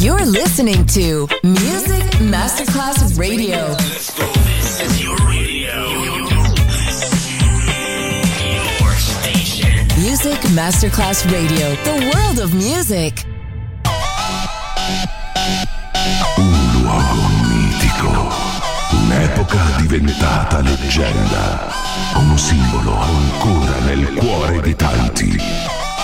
You're listening to Music Masterclass Radio. This is your radio. Your station. Music Masterclass Radio, the world of music. Un luogo mitico, un'epoca diventata leggenda, un simbolo ancora nel cuore di tanti.